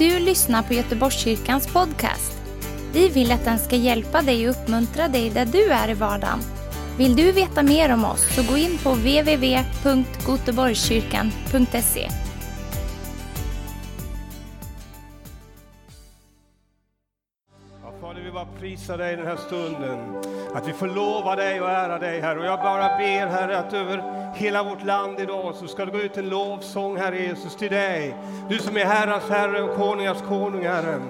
du lyssnar på Göteborgskyrkans podcast. Vi vill att den ska hjälpa dig och uppmuntra dig där du är i vardagen. Vill du veta mer om oss så gå in på www.goteborgskyrkan.se. prisa dig den här stunden. Att vi får lova dig och ära dig, Herre. Och jag bara ber, Herre, att över hela vårt land idag så ska det gå ut en lovsång, Herre Jesus, till dig. Du som är herrars Herre och konungars konung, Herre.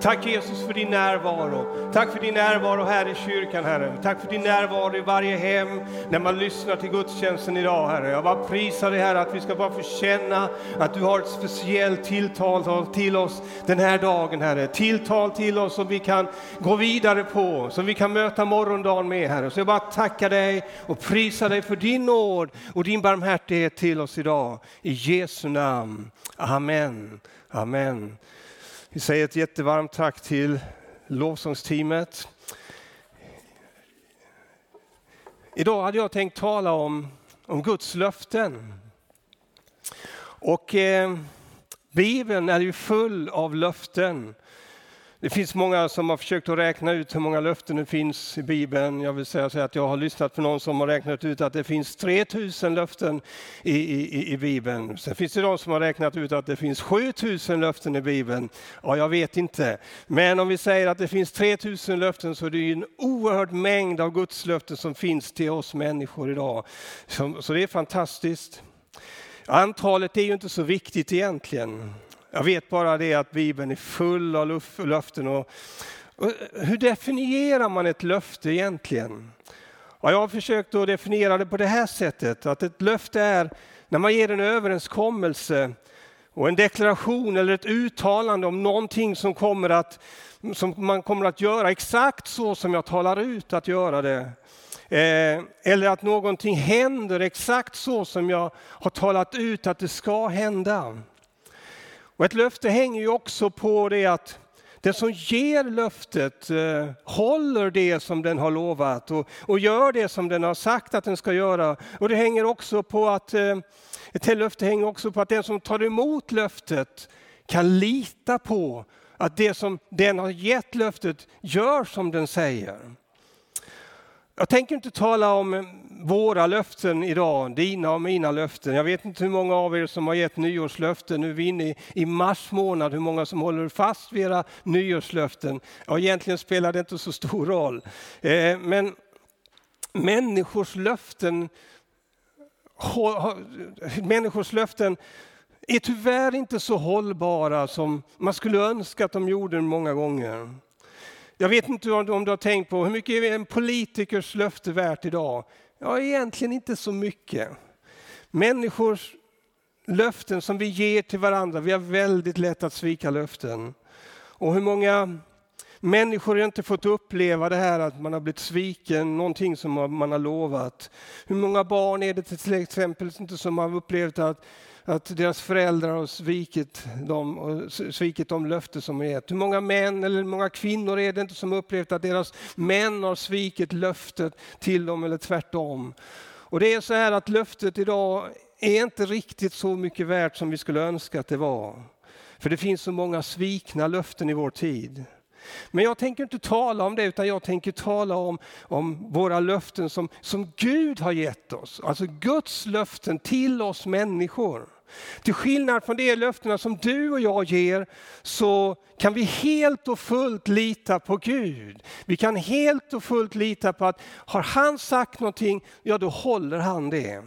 Tack Jesus för din närvaro. Tack för din närvaro här i kyrkan, Herre. Tack för din närvaro i varje hem när man lyssnar till gudstjänsten idag, Herre. Jag bara prisar dig, Herre, att vi ska bara få känna att du har ett speciellt tilltal till oss den här dagen, Herre. Tilltal till oss som vi kan gå vidare på, som vi kan möta morgondagen med, Herre. Så jag bara tackar dig och prisar dig för din nåd och din barmhärtighet till oss idag. I Jesu namn. Amen. Amen. Vi säger ett jättevarmt tack till lovsångsteamet. Idag hade jag tänkt tala om, om Guds löften. Och eh, Bibeln är ju full av löften. Det finns många som har försökt att räkna ut hur många löften det finns i Bibeln. Jag vill säga så att jag har lyssnat på någon som har räknat ut att det finns 3000 löften i, i, i Bibeln. Sen finns det de som har räknat ut att det finns 7000 löften i Bibeln. Ja, jag vet inte. Men om vi säger att det finns 3000 löften så är det ju en oerhörd mängd av Guds löften som finns till oss människor idag. Så, så det är fantastiskt. Antalet är ju inte så viktigt egentligen. Jag vet bara det att Bibeln är full av löften. Och, och hur definierar man ett löfte egentligen? Ja, jag har försökt att definiera det på det här sättet, att ett löfte är när man ger en överenskommelse och en deklaration eller ett uttalande om någonting som, kommer att, som man kommer att göra exakt så som jag talar ut att göra det. Eh, eller att någonting händer exakt så som jag har talat ut att det ska hända. Och ett löfte hänger ju också på det att den som ger löftet eh, håller det som den har lovat och, och, gör det som den har sagt att den ska göra. Och det hänger också på att, eh, ett löfte hänger också på att den som tar emot löftet kan lita på att det som den har gett löftet gör som den säger. Jag tänker inte tala om eh, våra löften idag, dina och mina löften. Jag vet inte hur många av er som har gett nyårslöften. Nu är vi inne i mars månad, hur många som håller fast vid era nyårslöften. Ja, egentligen spelar det inte så stor roll. Eh, men människors löften, människors löften är tyvärr inte så hållbara som man skulle önska att de gjorde många gånger. Jag vet inte om du har tänkt på hur mycket är en politikers löfte värt idag? Ja, egentligen inte så mycket. Människors löften som vi ger till varandra, vi har väldigt lätt att svika löften. Och hur många människor har inte fått uppleva det här att man har blivit sviken, någonting som man har lovat. Hur många barn är det till exempel som har upplevt att att deras föräldrar har svikit dem, och svikit de löften som är gett. Hur många män eller många kvinnor är det inte som upplevt att deras män har svikit löftet till dem eller tvärtom. Och det är så här att löftet idag är inte riktigt så mycket värt som vi skulle önska att det var. För det finns så många svikna löften i vår tid. Men jag tänker inte tala om det, utan jag tänker tala om, om våra löften som, som Gud har gett oss. Alltså Guds löften till oss människor. Till skillnad från de löftena som du och jag ger så kan vi helt och fullt lita på Gud. Vi kan helt och fullt lita på att har han sagt någonting, ja då håller han det.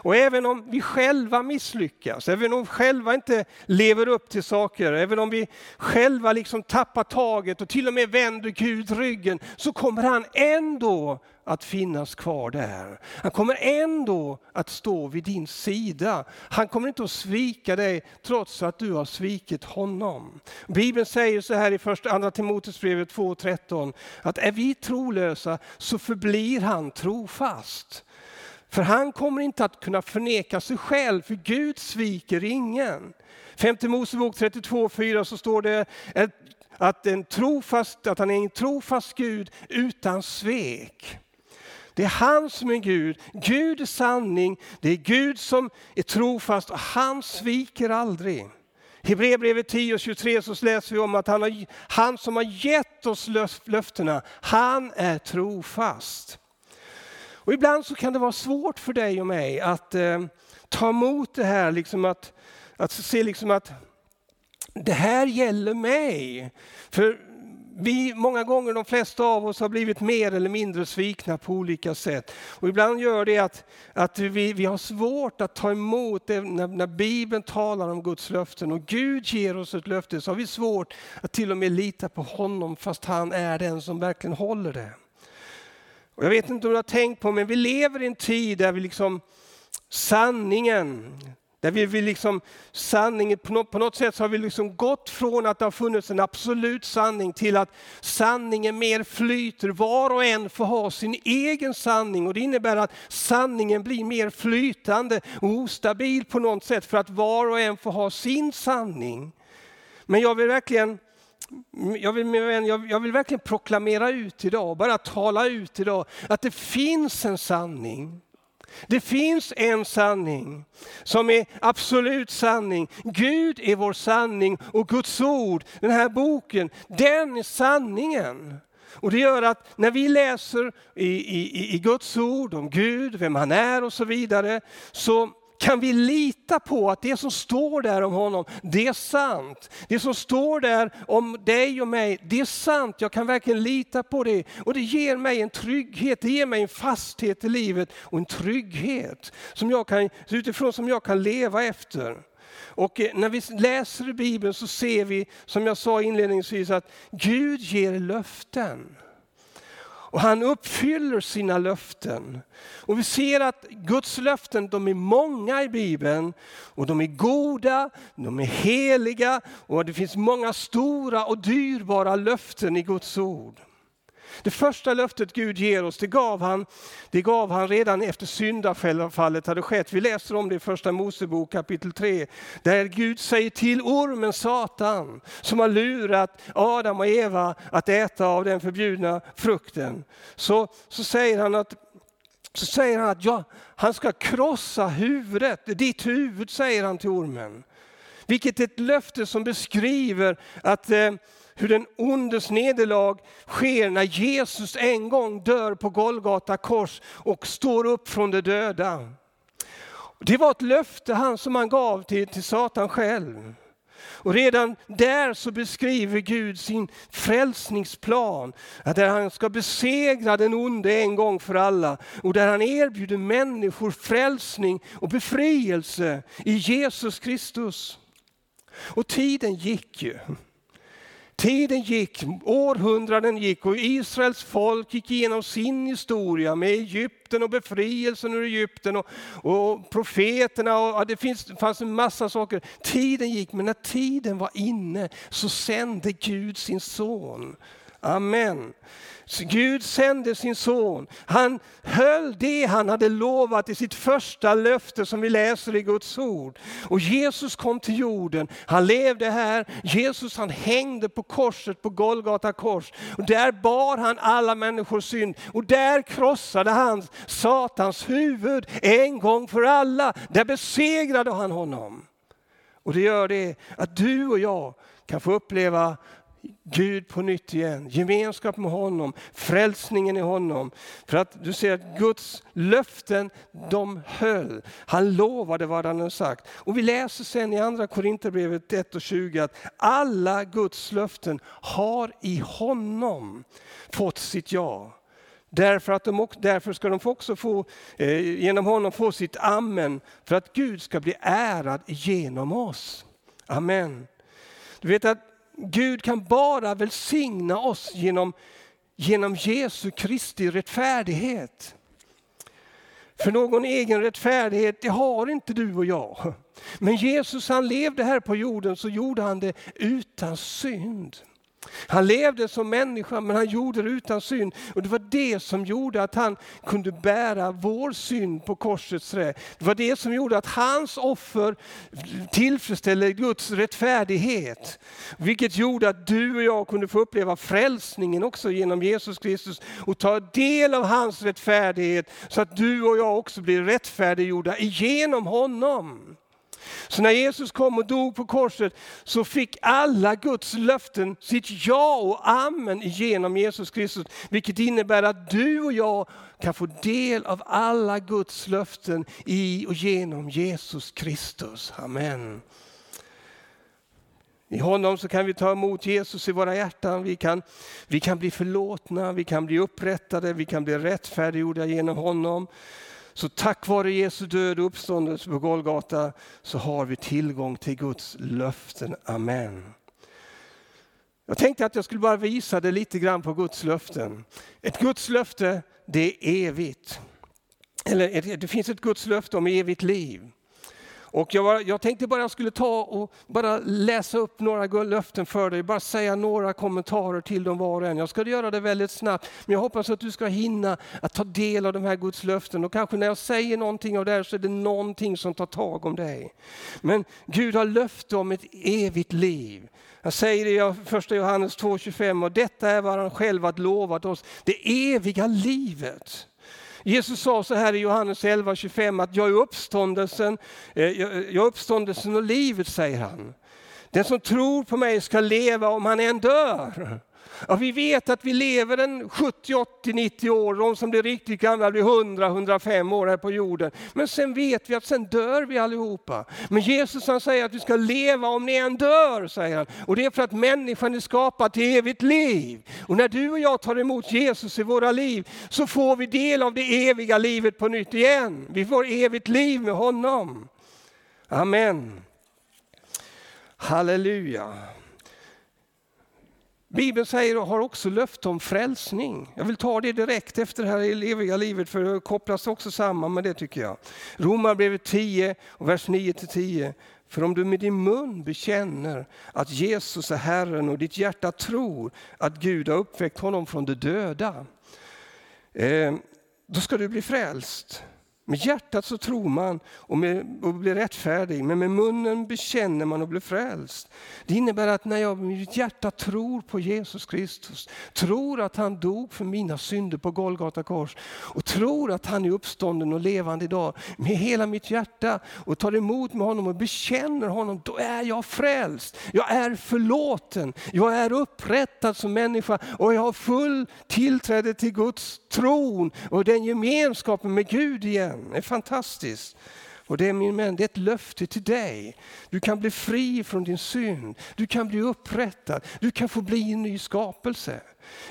Och även om vi själva misslyckas, även om vi själva inte lever upp till saker, även om vi själva liksom tappar taget och till och med vänder Gud ryggen, så kommer han ändå att finnas kvar där. Han kommer ändå att stå vid din sida. Han kommer inte att svika dig trots att du har svikit honom. Bibeln säger så här i första andra Timoteusbrevet 2.13 att är vi trolösa så förblir han trofast. För han kommer inte att kunna förneka sig själv, för Gud sviker ingen. Femte Mosebok 32.4 så står det att, en trofast, att han är en trofast Gud utan svek. Det är han som är Gud. Gud är sanning. Det är Gud som är trofast och han sviker aldrig. Hebreerbrevet 10 och 23 så läser vi om att han, har, han som har gett oss löftena, han är trofast. Och ibland så kan det vara svårt för dig och mig att eh, ta emot det här, liksom att, att se liksom att det här gäller mig. För vi, många gånger, de flesta av oss har blivit mer eller mindre svikna på olika sätt. Och ibland gör det att, att vi, vi har svårt att ta emot det när, när Bibeln talar om Guds löften och Gud ger oss ett löfte så har vi svårt att till och med lita på honom fast han är den som verkligen håller det. Och jag vet inte om du har tänkt på men vi lever i en tid där vi liksom sanningen, där vi vill liksom, sanningen, på något, på något sätt så har vi liksom gått från att det har funnits en absolut sanning till att sanningen mer flyter. Var och en får ha sin egen sanning och det innebär att sanningen blir mer flytande och ostabil på något sätt för att var och en får ha sin sanning. Men jag vill verkligen jag vill, jag vill verkligen proklamera ut idag, bara tala ut idag, att det finns en sanning. Det finns en sanning som är absolut sanning. Gud är vår sanning och Guds ord, den här boken, den är sanningen. Och det gör att när vi läser i, i, i Guds ord om Gud, vem han är och så vidare, så kan vi lita på att det som står där om honom, det är sant. Det som står där om dig och mig, det är sant. Jag kan verkligen lita på det. Och det ger mig en trygghet, det ger mig en fasthet i livet och en trygghet som jag kan, utifrån som jag kan leva efter. Och eh, när vi läser i Bibeln så ser vi, som jag sa inledningsvis, att Gud ger löften. Och han uppfyller sina löften. Och vi ser att Guds löften de är många i Bibeln. Och de är goda, de är heliga och det finns många stora och dyrbara löften i Guds ord. Det första löftet Gud ger oss, det gav han, det gav han redan efter syndafallet hade skett. Vi läser om det i första Mosebok kapitel 3, där Gud säger till ormen Satan, som har lurat Adam och Eva att äta av den förbjudna frukten. Så, så säger han att så säger han att ja, han ska krossa huvudet, ditt huvud säger han till ormen. Vilket är ett löfte som beskriver att eh, hur den ondes nederlag sker när Jesus en gång dör på Golgata kors och står upp från de döda. Det var ett löfte han som han gav till, till Satan själv. Och redan där så beskriver Gud sin frälsningsplan. Där han ska besegra den onde en gång för alla. Och där han erbjuder människor frälsning och befrielse i Jesus Kristus. Och tiden gick ju. Tiden gick, århundraden gick och Israels folk gick igenom sin historia med Egypten och befrielsen ur Egypten och, och profeterna. Och, ja, det, finns, fanns en massa saker. Tiden gick, men när tiden var inne så sände Gud sin son. Amen. Gud sände sin son. Han höll det han hade lovat i sitt första löfte som vi läser i Guds ord. Och Jesus kom till jorden. Han levde här. Jesus han hängde på korset på Golgata kors. Och där bar han alla människors synd. Och där krossade han Satans huvud en gång för alla. Där besegrade han honom. Och det gör det att du och jag kan få uppleva Gud på nytt igen, gemenskap med honom, frälsningen i honom. För att du ser att Guds löften, de höll. Han lovade vad han hade sagt. Och vi läser sen i andra Korinthierbrevet 1 och 20 att alla Guds löften har i honom fått sitt ja. Därför, att de, därför ska de också få, eh, genom honom få sitt amen, för att Gud ska bli ärad genom oss. Amen. Du vet att Gud kan bara välsigna oss genom, genom Jesu Kristi rättfärdighet. För någon egen rättfärdighet, det har inte du och jag. Men Jesus han levde här på jorden så gjorde han det utan synd. Han levde som människa men han gjorde det utan synd. Och det var det som gjorde att han kunde bära vår synd på korsets trä. Det var det som gjorde att hans offer tillfredsställde Guds rättfärdighet. Vilket gjorde att du och jag kunde få uppleva frälsningen också genom Jesus Kristus och ta del av hans rättfärdighet så att du och jag också blir rättfärdiggjorda genom honom. Så när Jesus kom och dog på korset så fick alla Guds löften sitt ja och amen genom Jesus Kristus. Vilket innebär att du och jag kan få del av alla Guds löften i och genom Jesus Kristus. Amen. I honom så kan vi ta emot Jesus i våra hjärtan. Vi kan, vi kan bli förlåtna, vi kan bli upprättade, vi kan bli rättfärdiggjorda genom honom. Så tack vare Jesu död och uppståndelse på Golgata så har vi tillgång till Guds löften. Amen. Jag tänkte att jag skulle bara visa det lite grann på Guds löften. Ett Guds löfte, det är evigt. Eller det finns ett Guds löfte om evigt liv. Och jag, var, jag, tänkte bara jag skulle ta och bara läsa upp några löften för dig, bara säga några kommentarer till dem var och en. Jag ska göra det väldigt snabbt, men jag hoppas att du ska hinna att ta del av de här Guds löften. Och kanske när jag säger någonting av det här så är det någonting som tar tag om dig. Men Gud har löfte om ett evigt liv. Jag säger det i första Johannes 2.25 och detta är vad han själv har lovat oss, det eviga livet. Jesus sa så här i Johannes 11.25 att jag är uppståndelsen, eh, jag är uppståndelsen och livet, säger han. Den som tror på mig ska leva om han än dör. Ja, vi vet att vi lever en 70, 80, 90 år. De som blir riktigt gamla blir 100, 105 år här på jorden. Men sen vet vi att sen dör vi allihopa. Men Jesus han säger att vi ska leva om ni än dör, säger han. Och det är för att människan är skapad till evigt liv. Och när du och jag tar emot Jesus i våra liv så får vi del av det eviga livet på nytt igen. Vi får evigt liv med honom. Amen. Halleluja. Bibeln säger och har också löfte om frälsning. Jag vill ta det direkt efter det här eviga livet för det kopplas också samman med det tycker jag. Romarbrevet 10 och vers 9-10. För om du med din mun bekänner att Jesus är Herren och ditt hjärta tror att Gud har uppväckt honom från de döda, eh, då ska du bli frälst. Med hjärtat så tror man och, med, och blir rättfärdig, men med munnen bekänner man och blir frälst. Det innebär att när jag med mitt hjärta tror på Jesus Kristus, tror att han dog för mina synder på Golgata kors och tror att han är uppstånden och levande idag med hela mitt hjärta och tar emot med honom och bekänner honom, då är jag frälst. Jag är förlåten, jag är upprättad som människa och jag har full tillträde till Guds tron och den gemenskapen med Gud igen igen. Det är fantastiskt. Och det är min vän, det är ett löfte till dig. Du kan bli fri från din synd. Du kan bli upprättad. Du kan få bli en ny skapelse.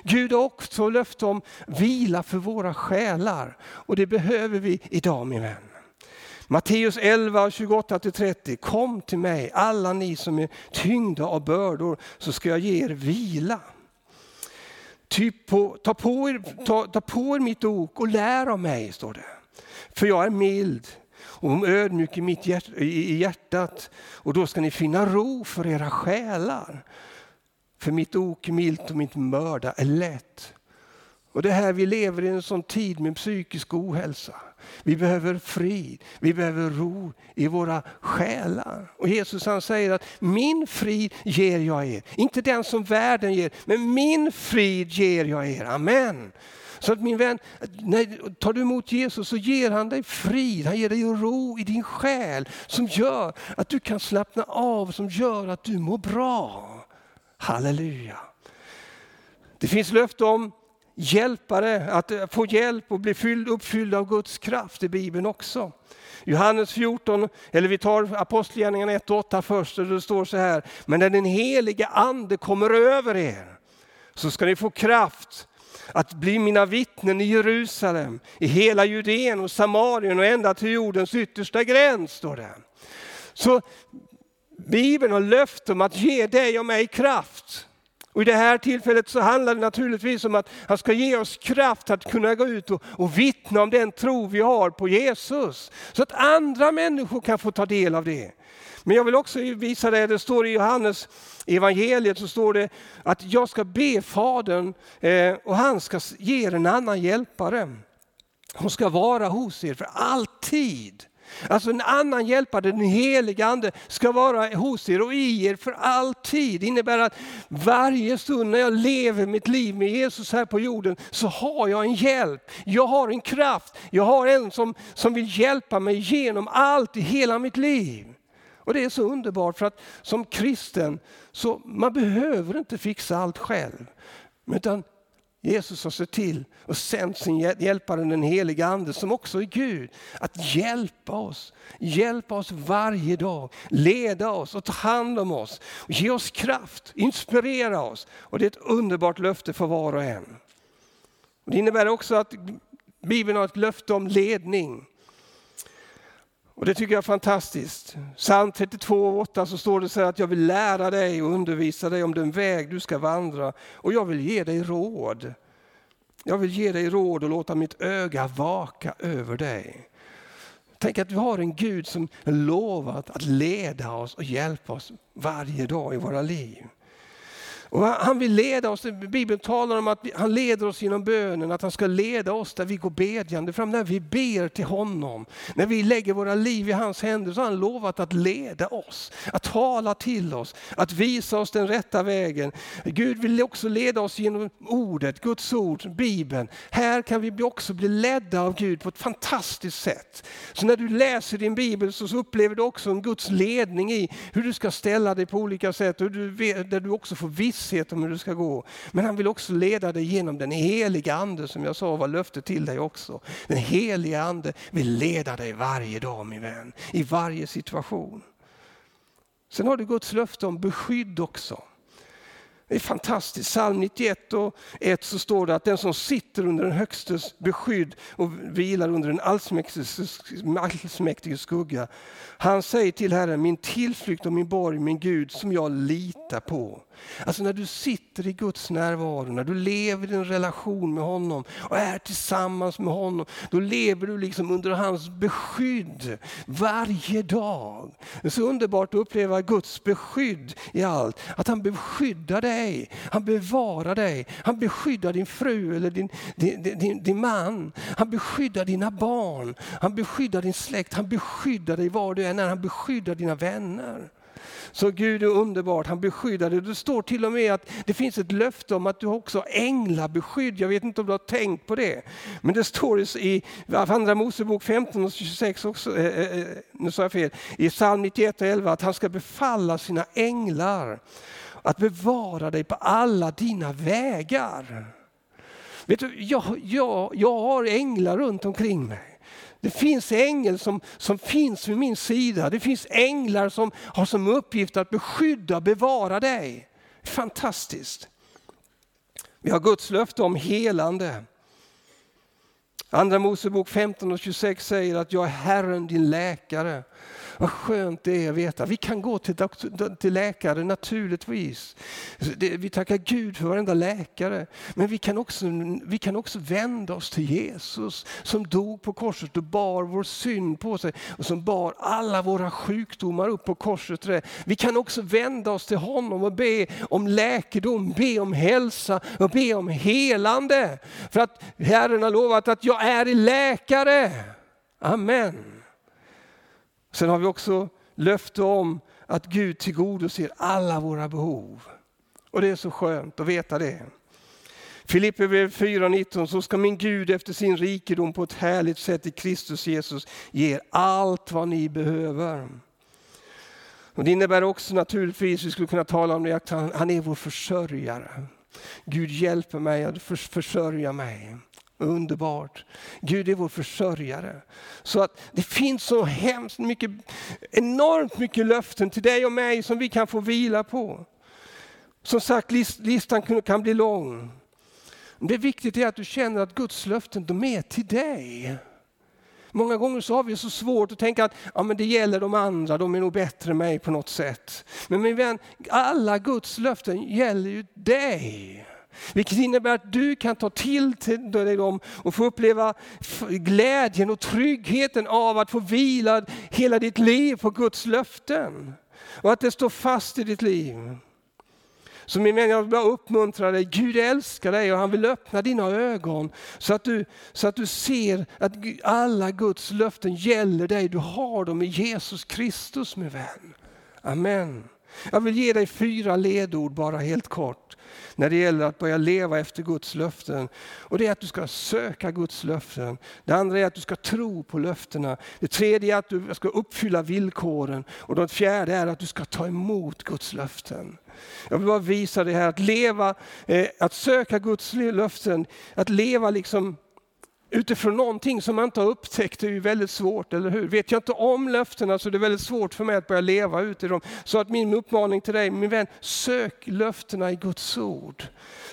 Gud har också löfte om vila för våra själar. Och det behöver vi idag min vän. Matteus 11, 28-30. Kom till mig alla ni som är tyngda av bördor så ska jag ge er vila. Typ på, ta, på er, ta, ta på er mitt ok och lär av mig, står det. För jag är mild och ödmjuk i, mitt hjärt, i hjärtat och då ska ni finna ro för era själar. För mitt ok är milt och mitt mörda är lätt. Och det här vi lever i en sån tid med psykisk ohälsa. Vi behöver frid, vi behöver ro i våra själar. Och Jesus han säger att min frid ger jag er. Inte den som världen ger, men min frid ger jag er. Amen. Så att min vän, när, tar du emot Jesus så ger han dig frid, han ger dig ro i din själ som gör att du kan slappna av, som gör att du mår bra. Halleluja. Det finns löfte om hjälpare, att få hjälp och bli fylld, uppfylld av Guds kraft i Bibeln också. Johannes 14, eller vi tar Apostlagärningarna 1 och 8 först, och det står så här. Men när den helige ande kommer över er så ska ni få kraft att bli mina vittnen i Jerusalem, i hela Judeen och Samarien och ända till jordens yttersta gräns, står det. Så Bibeln har löfte om att ge dig och mig kraft. Och I det här tillfället så handlar det naturligtvis om att han ska ge oss kraft att kunna gå ut och, och vittna om den tro vi har på Jesus. Så att andra människor kan få ta del av det. Men jag vill också visa det, det står i Johannes evangeliet så står det att jag ska be Fadern eh, och han ska ge er en annan hjälpare. Hon ska vara hos er för alltid. Alltså en annan hjälpare, den helige ande, ska vara hos er och i er för alltid. Det innebär att varje stund när jag lever mitt liv med Jesus här på jorden så har jag en hjälp. Jag har en kraft. Jag har en som, som vill hjälpa mig genom allt i hela mitt liv. Och det är så underbart för att som kristen så man behöver inte fixa allt själv. Utan Jesus har sett till och sänt sin hjälpare den heliga ande som också är Gud. Att hjälpa oss, hjälpa oss varje dag, leda oss och ta hand om oss. Och ge oss kraft, inspirera oss. Och det är ett underbart löfte för var och en. Det innebär också att Bibeln har ett löfte om ledning. Och Det tycker jag är fantastiskt. Psalm 32.8 så står det så här att jag vill lära dig och undervisa dig om den väg du ska vandra och jag vill ge dig råd. Jag vill ge dig råd och låta mitt öga vaka över dig. Tänk att vi har en Gud som lovat att leda oss och hjälpa oss varje dag i våra liv. Och han vill leda oss, Bibeln talar om att han leder oss genom bönen, att han ska leda oss där vi går bedjande fram, när vi ber till honom. När vi lägger våra liv i hans händer så har han lovat att leda oss, att tala till oss, att visa oss den rätta vägen. Gud vill också leda oss genom ordet, Guds ord, Bibeln. Här kan vi också bli ledda av Gud på ett fantastiskt sätt. Så när du läser din Bibel så upplever du också en Guds ledning i hur du ska ställa dig på olika sätt, och där du också får vissa visshet om hur det ska gå. Men han vill också leda dig genom den heliga ande som jag sa var löftet till dig också. Den heliga ande vill leda dig varje dag min vän, i varje situation. Sen har du Guds löfte om beskydd också. Det är fantastiskt. Psalm 91 och 1 så står det att den som sitter under den högstes beskydd och vilar under den allsmäktiges skugga. Han säger till Herren, min tillflykt och min borg, min Gud som jag litar på. Alltså när du sitter i Guds närvaro, när du lever i en relation med honom och är tillsammans med honom, då lever du liksom under hans beskydd varje dag. Det är så underbart att uppleva Guds beskydd i allt. Att han beskyddar dig, han bevarar dig, han beskyddar din fru eller din, din, din, din man. Han beskyddar dina barn, han beskyddar din släkt, han beskyddar dig var du är när han beskyddar dina vänner. Så Gud är underbart, han beskyddar dig. Det står till och med att det finns ett löfte om att du också har änglabeskydd. Jag vet inte om du har tänkt på det. Men det står i Andra Mosebok 15 och 26 också, eh, eh, eh, nu sa jag fel, i psalm 91 och 11 att han ska befalla sina änglar att bevara dig på alla dina vägar. Vet du, jag, jag, jag har änglar runt omkring mig. Det finns ängel som, som finns vid min sida. Det finns änglar som har som uppgift att beskydda och bevara dig. Fantastiskt. Vi har Guds löfte om helande. Andra Mosebok 15 och 26 säger att jag är Herren din läkare. Vad skönt det är att veta. Vi kan gå till, till läkare naturligtvis. Vi tackar Gud för varenda läkare. Men vi kan, också, vi kan också vända oss till Jesus som dog på korset och bar vår synd på sig och som bar alla våra sjukdomar upp på korset. Vi kan också vända oss till honom och be om läkedom, be om hälsa och be om helande. För att Herren har lovat att jag är läkare. Amen. Sen har vi också löfte om att Gud tillgodoser alla våra behov. Och det är så skönt att veta det. Filipperbrevet 4.19, så ska min Gud efter sin rikedom på ett härligt sätt i Kristus Jesus ge er allt vad ni behöver. Och det innebär också naturligtvis, vi skulle kunna tala om det, att han, han är vår försörjare. Gud hjälper mig att försörja mig. Underbart. Gud är vår försörjare. Så att det finns så hemskt mycket, enormt mycket löften till dig och mig som vi kan få vila på. Som sagt, listan kan bli lång. Det viktiga är att du känner att Guds löften, de är till dig. Många gånger så har vi så svårt att tänka att ja, men det gäller de andra, de är nog bättre än mig på något sätt. Men min vän, alla Guds löften gäller ju dig. Vilket innebär att du kan ta till dig dem och få uppleva glädjen och tryggheten av att få vila hela ditt liv på Guds löften. Och att det står fast i ditt liv. Så min vän, jag vill bara uppmuntra dig. Gud älskar dig och han vill öppna dina ögon så att du, så att du ser att alla Guds löften gäller dig. Du har dem i Jesus Kristus min vän. Amen. Jag vill ge dig fyra ledord bara helt kort när det gäller att börja leva efter Guds löften. Och det är att du ska söka Guds löften. Det andra är att du ska tro på löftena. Det tredje är att du ska uppfylla villkoren. Och det fjärde är att du ska ta emot Guds löften. Jag vill bara visa det här att leva, eh, att söka Guds löften, att leva liksom utifrån någonting som man inte har upptäckt är ju väldigt svårt, eller hur? Vet jag inte om löftena så alltså är det väldigt svårt för mig att börja leva ut i dem. Så att min uppmaning till dig, min vän, sök löftena i Guds ord.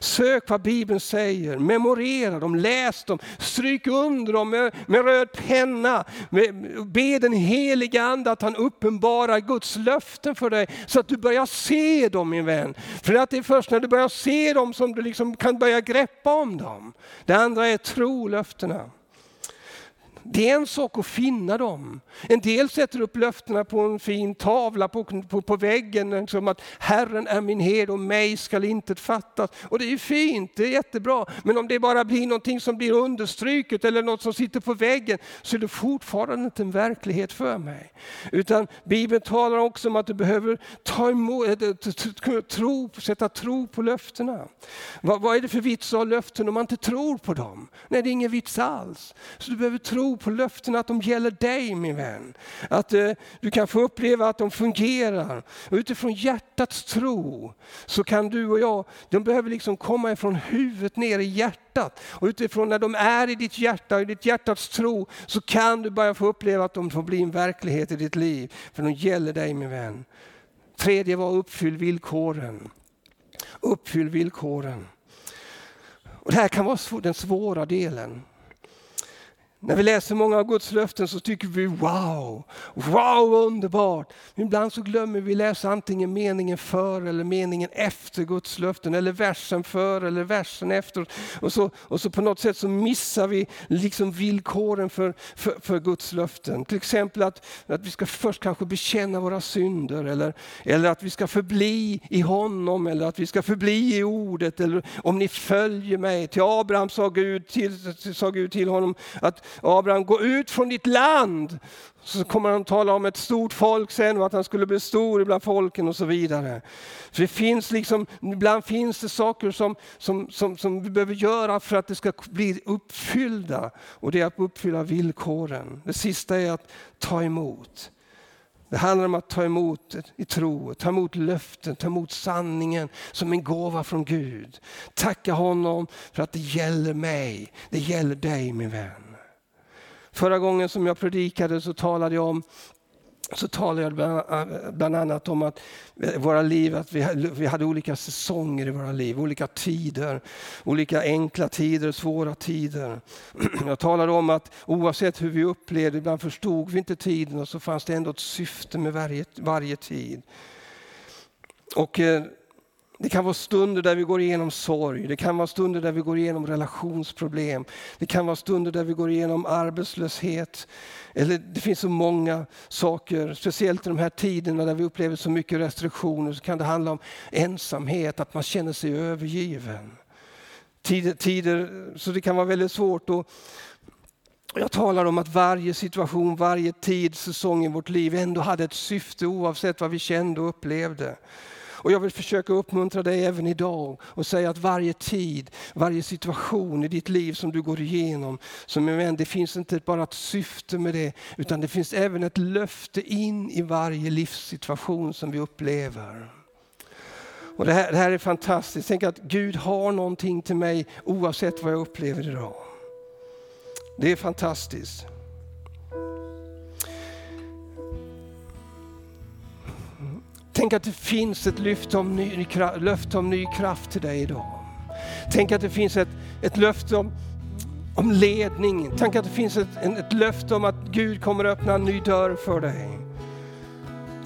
Sök vad Bibeln säger, memorera dem, läs dem, stryk under dem med, med röd penna. Med, be den heliga Ande att han uppenbarar Guds löften för dig så att du börjar se dem min vän. För att det är först när du börjar se dem som du liksom kan börja greppa om dem. Det andra är tro-löften löftena. Det är en sak att finna dem. En del sätter upp löftena på en fin tavla på, på, på väggen, som att Herren är min herde och mig skall intet fattas. Och det är fint, det är jättebra. Men om det bara blir någonting som blir understryket eller något som sitter på väggen så är det fortfarande inte en verklighet för mig. Utan Bibeln talar också om att du behöver ta emot, eh, tro, sätta tro på löftena. Vad, vad är det för vits att ha löften om man inte tror på dem? Nej, det är ingen vits alls. Så du behöver tro på löftena att de gäller dig min vän. Att eh, du kan få uppleva att de fungerar. Och utifrån hjärtats tro så kan du och jag, de behöver liksom komma ifrån huvudet ner i hjärtat. Och utifrån när de är i ditt hjärta, i ditt hjärtats tro, så kan du börja få uppleva att de får bli en verklighet i ditt liv. För de gäller dig min vän. Tredje var uppfyll villkoren. Uppfyll villkoren. Och det här kan vara den svåra delen. När vi läser många av Guds löften så tycker vi wow, wow underbart. Ibland så glömmer vi läsa antingen meningen för eller meningen efter Guds löften eller versen för eller versen efter. Och så, och så på något sätt så missar vi liksom villkoren för, för, för Guds löften. Till exempel att, att vi ska först kanske bekänna våra synder eller, eller att vi ska förbli i honom eller att vi ska förbli i ordet. Eller om ni följer mig. Till Abraham sa Gud till, sa Gud till honom att Abraham, gå ut från ditt land. Så kommer han tala om ett stort folk sen och att han skulle bli stor bland folken och så vidare. För det finns liksom, ibland finns det saker som, som, som, som vi behöver göra för att det ska bli uppfyllda. Och det är att uppfylla villkoren. Det sista är att ta emot. Det handlar om att ta emot i tro, ta emot löften, ta emot sanningen som en gåva från Gud. Tacka honom för att det gäller mig, det gäller dig min vän. Förra gången som jag predikade så talade jag om så talade jag bland annat om att våra liv, att vi hade olika säsonger i våra liv, olika tider, olika enkla tider, svåra tider. Jag talade om att oavsett hur vi upplevde, ibland förstod vi inte tiden och så fanns det ändå ett syfte med varje, varje tid. Och eh, det kan vara stunder där vi går igenom sorg, det kan vara stunder där vi går igenom relationsproblem, det kan vara stunder där vi går igenom arbetslöshet. Eller det finns så många saker, speciellt i de här tiderna där vi upplever så mycket restriktioner, så kan det handla om ensamhet, att man känner sig övergiven. Tider, tider så det kan vara väldigt svårt Och jag talar om att varje situation, varje tid, säsong i vårt liv ändå hade ett syfte oavsett vad vi kände och upplevde. Och jag vill försöka uppmuntra dig även idag och säga att varje tid, varje situation i ditt liv som du går igenom, som en vän, det finns inte bara ett syfte med det, utan det finns även ett löfte in i varje livssituation som vi upplever. Och det, här, det här är fantastiskt. Tänk att Gud har någonting till mig oavsett vad jag upplever idag. Det är fantastiskt. Tänk att det finns ett löfte om ny, löfte om ny kraft till dig idag. Tänk att det finns ett, ett löfte om, om ledning. Tänk att det finns ett, ett löfte om att Gud kommer att öppna en ny dörr för dig.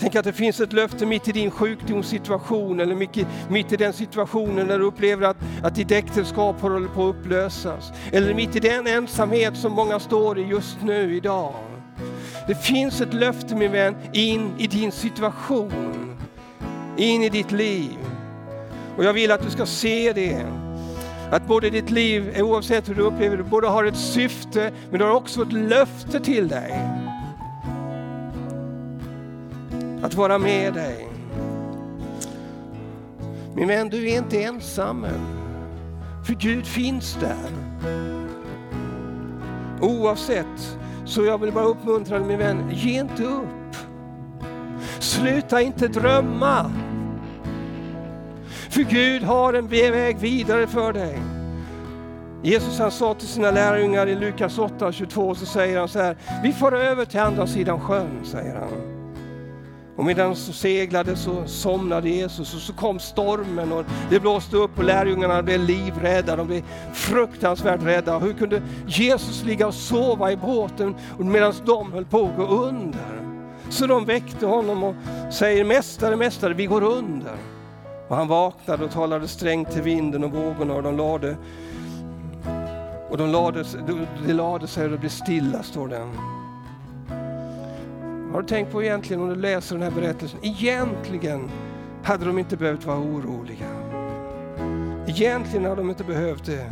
Tänk att det finns ett löfte mitt i din sjukdomssituation eller mitt i, mitt i den situationen när du upplever att, att ditt äktenskap håller på att upplösas. Eller mitt i den ensamhet som många står i just nu idag. Det finns ett löfte min vän in i din situation in i ditt liv. Och jag vill att du ska se det. Att både ditt liv, oavsett hur du upplever det, både har ett syfte men du har också ett löfte till dig. Att vara med dig. Min vän, du är inte ensam. För Gud finns där. Oavsett, så jag vill bara uppmuntra dig min vän, ge inte upp. Sluta inte drömma. För Gud har en väg vidare för dig. Jesus han sa till sina lärjungar i Lukas 8, 22 så säger han så här, vi får över till andra sidan sjön, säger han. Och medan de seglade så somnade Jesus och så kom stormen och det blåste upp och lärjungarna blev livrädda, de blev fruktansvärt rädda. Hur kunde Jesus ligga och sova i båten medan de höll på att gå under? Så de väckte honom och säger Mästare, Mästare, vi går under. Och han vaknade och talade strängt till vinden och vågorna och de lade och de lade, de lade sig och det blev stilla, står det. Har du tänkt på egentligen om du läser den här berättelsen, egentligen hade de inte behövt vara oroliga. Egentligen hade de inte behövt det.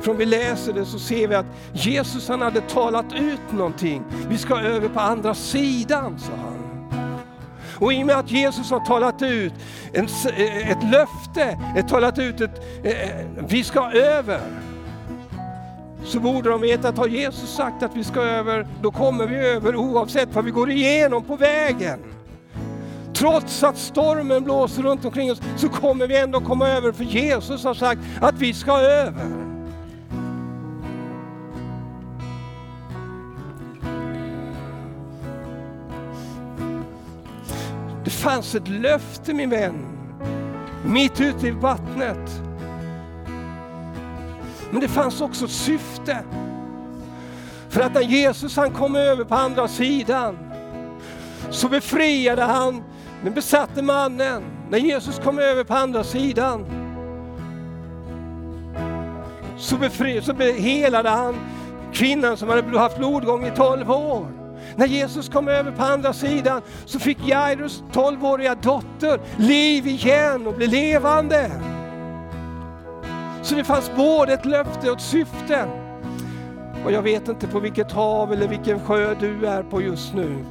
För om vi läser det så ser vi att Jesus han hade talat ut någonting. Vi ska över på andra sidan, sa han. Och i och med att Jesus har talat ut en, eh, ett löfte, ett talat ut ett, eh, eh, vi ska över så borde de veta att har Jesus sagt att vi ska över, då kommer vi över oavsett vad vi går igenom på vägen. Trots att stormen blåser runt omkring oss så kommer vi ändå komma över för Jesus har sagt att vi ska över. Det fanns ett löfte min vän, mitt ute i vattnet. Men det fanns också ett syfte. För att när Jesus han kom över på andra sidan så befriade han den besatte mannen. När Jesus kom över på andra sidan så, befri, så helade han kvinnan som hade haft blodgång i 12 år. När Jesus kom över på andra sidan så fick Jairus 12-åriga dotter liv igen och blev levande. Så det fanns både ett löfte och ett syfte. Och jag vet inte på vilket hav eller vilken sjö du är på just nu.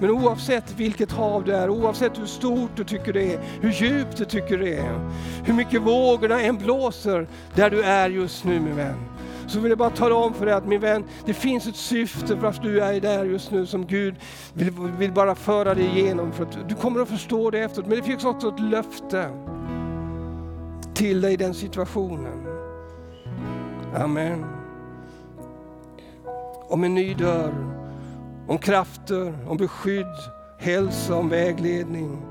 Men oavsett vilket hav det är, oavsett hur stort du tycker det är, hur djupt du tycker det är, hur mycket vågorna än blåser där du är just nu min vän. Så vill jag bara tala om för dig att min vän, det finns ett syfte för att du är där just nu som Gud vill, vill bara föra dig igenom. För att du kommer att förstå det efteråt. Men det finns också ett löfte till dig i den situationen. Amen. Om en ny dörr, om krafter, om beskydd, hälsa, om vägledning.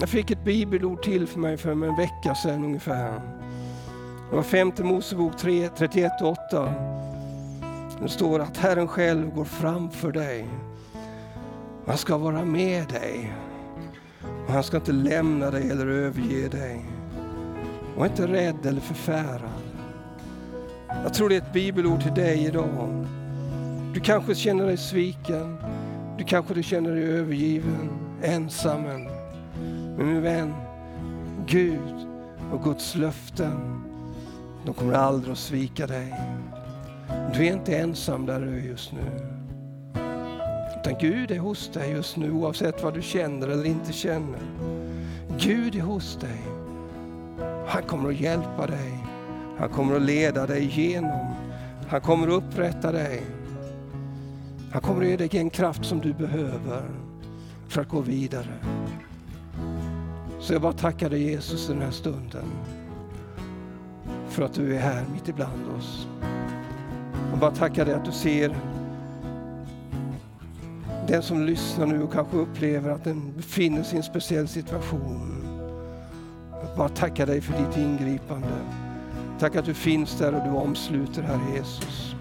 Jag fick ett bibelord till för mig för en vecka sedan ungefär. Det var femte Mosebok 3, 31 och 8. Det står att Herren själv går framför dig. Han ska vara med dig. Och han ska inte lämna dig eller överge dig. Var inte rädd eller förfärad. Jag tror det är ett bibelord till dig idag. Du kanske känner dig sviken. Du kanske du känner dig övergiven, ensam. Men min vän, Gud och Guds löften, de kommer aldrig att svika dig. Du är inte ensam där du är just nu. Utan Gud är hos dig just nu oavsett vad du känner eller inte känner. Gud är hos dig. Han kommer att hjälpa dig. Han kommer att leda dig igenom. Han kommer att upprätta dig. Han kommer att ge dig en kraft som du behöver för att gå vidare. Så jag bara tackar dig Jesus den här stunden. För att du är här mitt ibland oss. Jag bara tacka dig att du ser den som lyssnar nu och kanske upplever att den befinner sig i en speciell situation. Jag bara tacka dig för ditt ingripande. Tack att du finns där och du omsluter, Herre Jesus.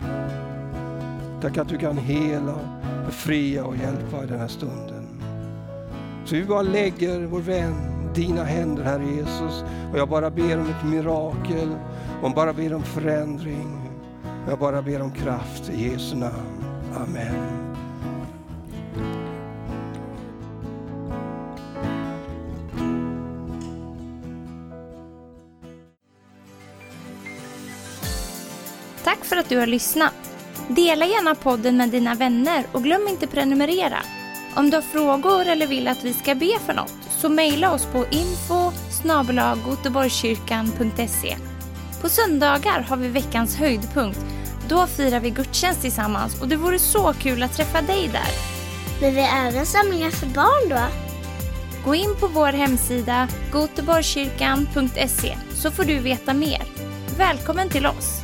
Tack att du kan hela, befria och hjälpa i den här stunden. Så vi bara lägger vår vän dina händer, Herre Jesus. Och jag bara ber om ett mirakel, och bara ber om förändring. Jag bara ber om kraft i Jesu namn. Amen. Tack för att du har lyssnat. Dela gärna podden med dina vänner och glöm inte prenumerera. Om du har frågor eller vill att vi ska be för något så mejla oss på info På söndagar har vi veckans höjdpunkt. Då firar vi gudstjänst tillsammans och det vore så kul att träffa dig där. Men vi har även samlingar för barn då? Gå in på vår hemsida goteborgskyrkan.se så får du veta mer. Välkommen till oss!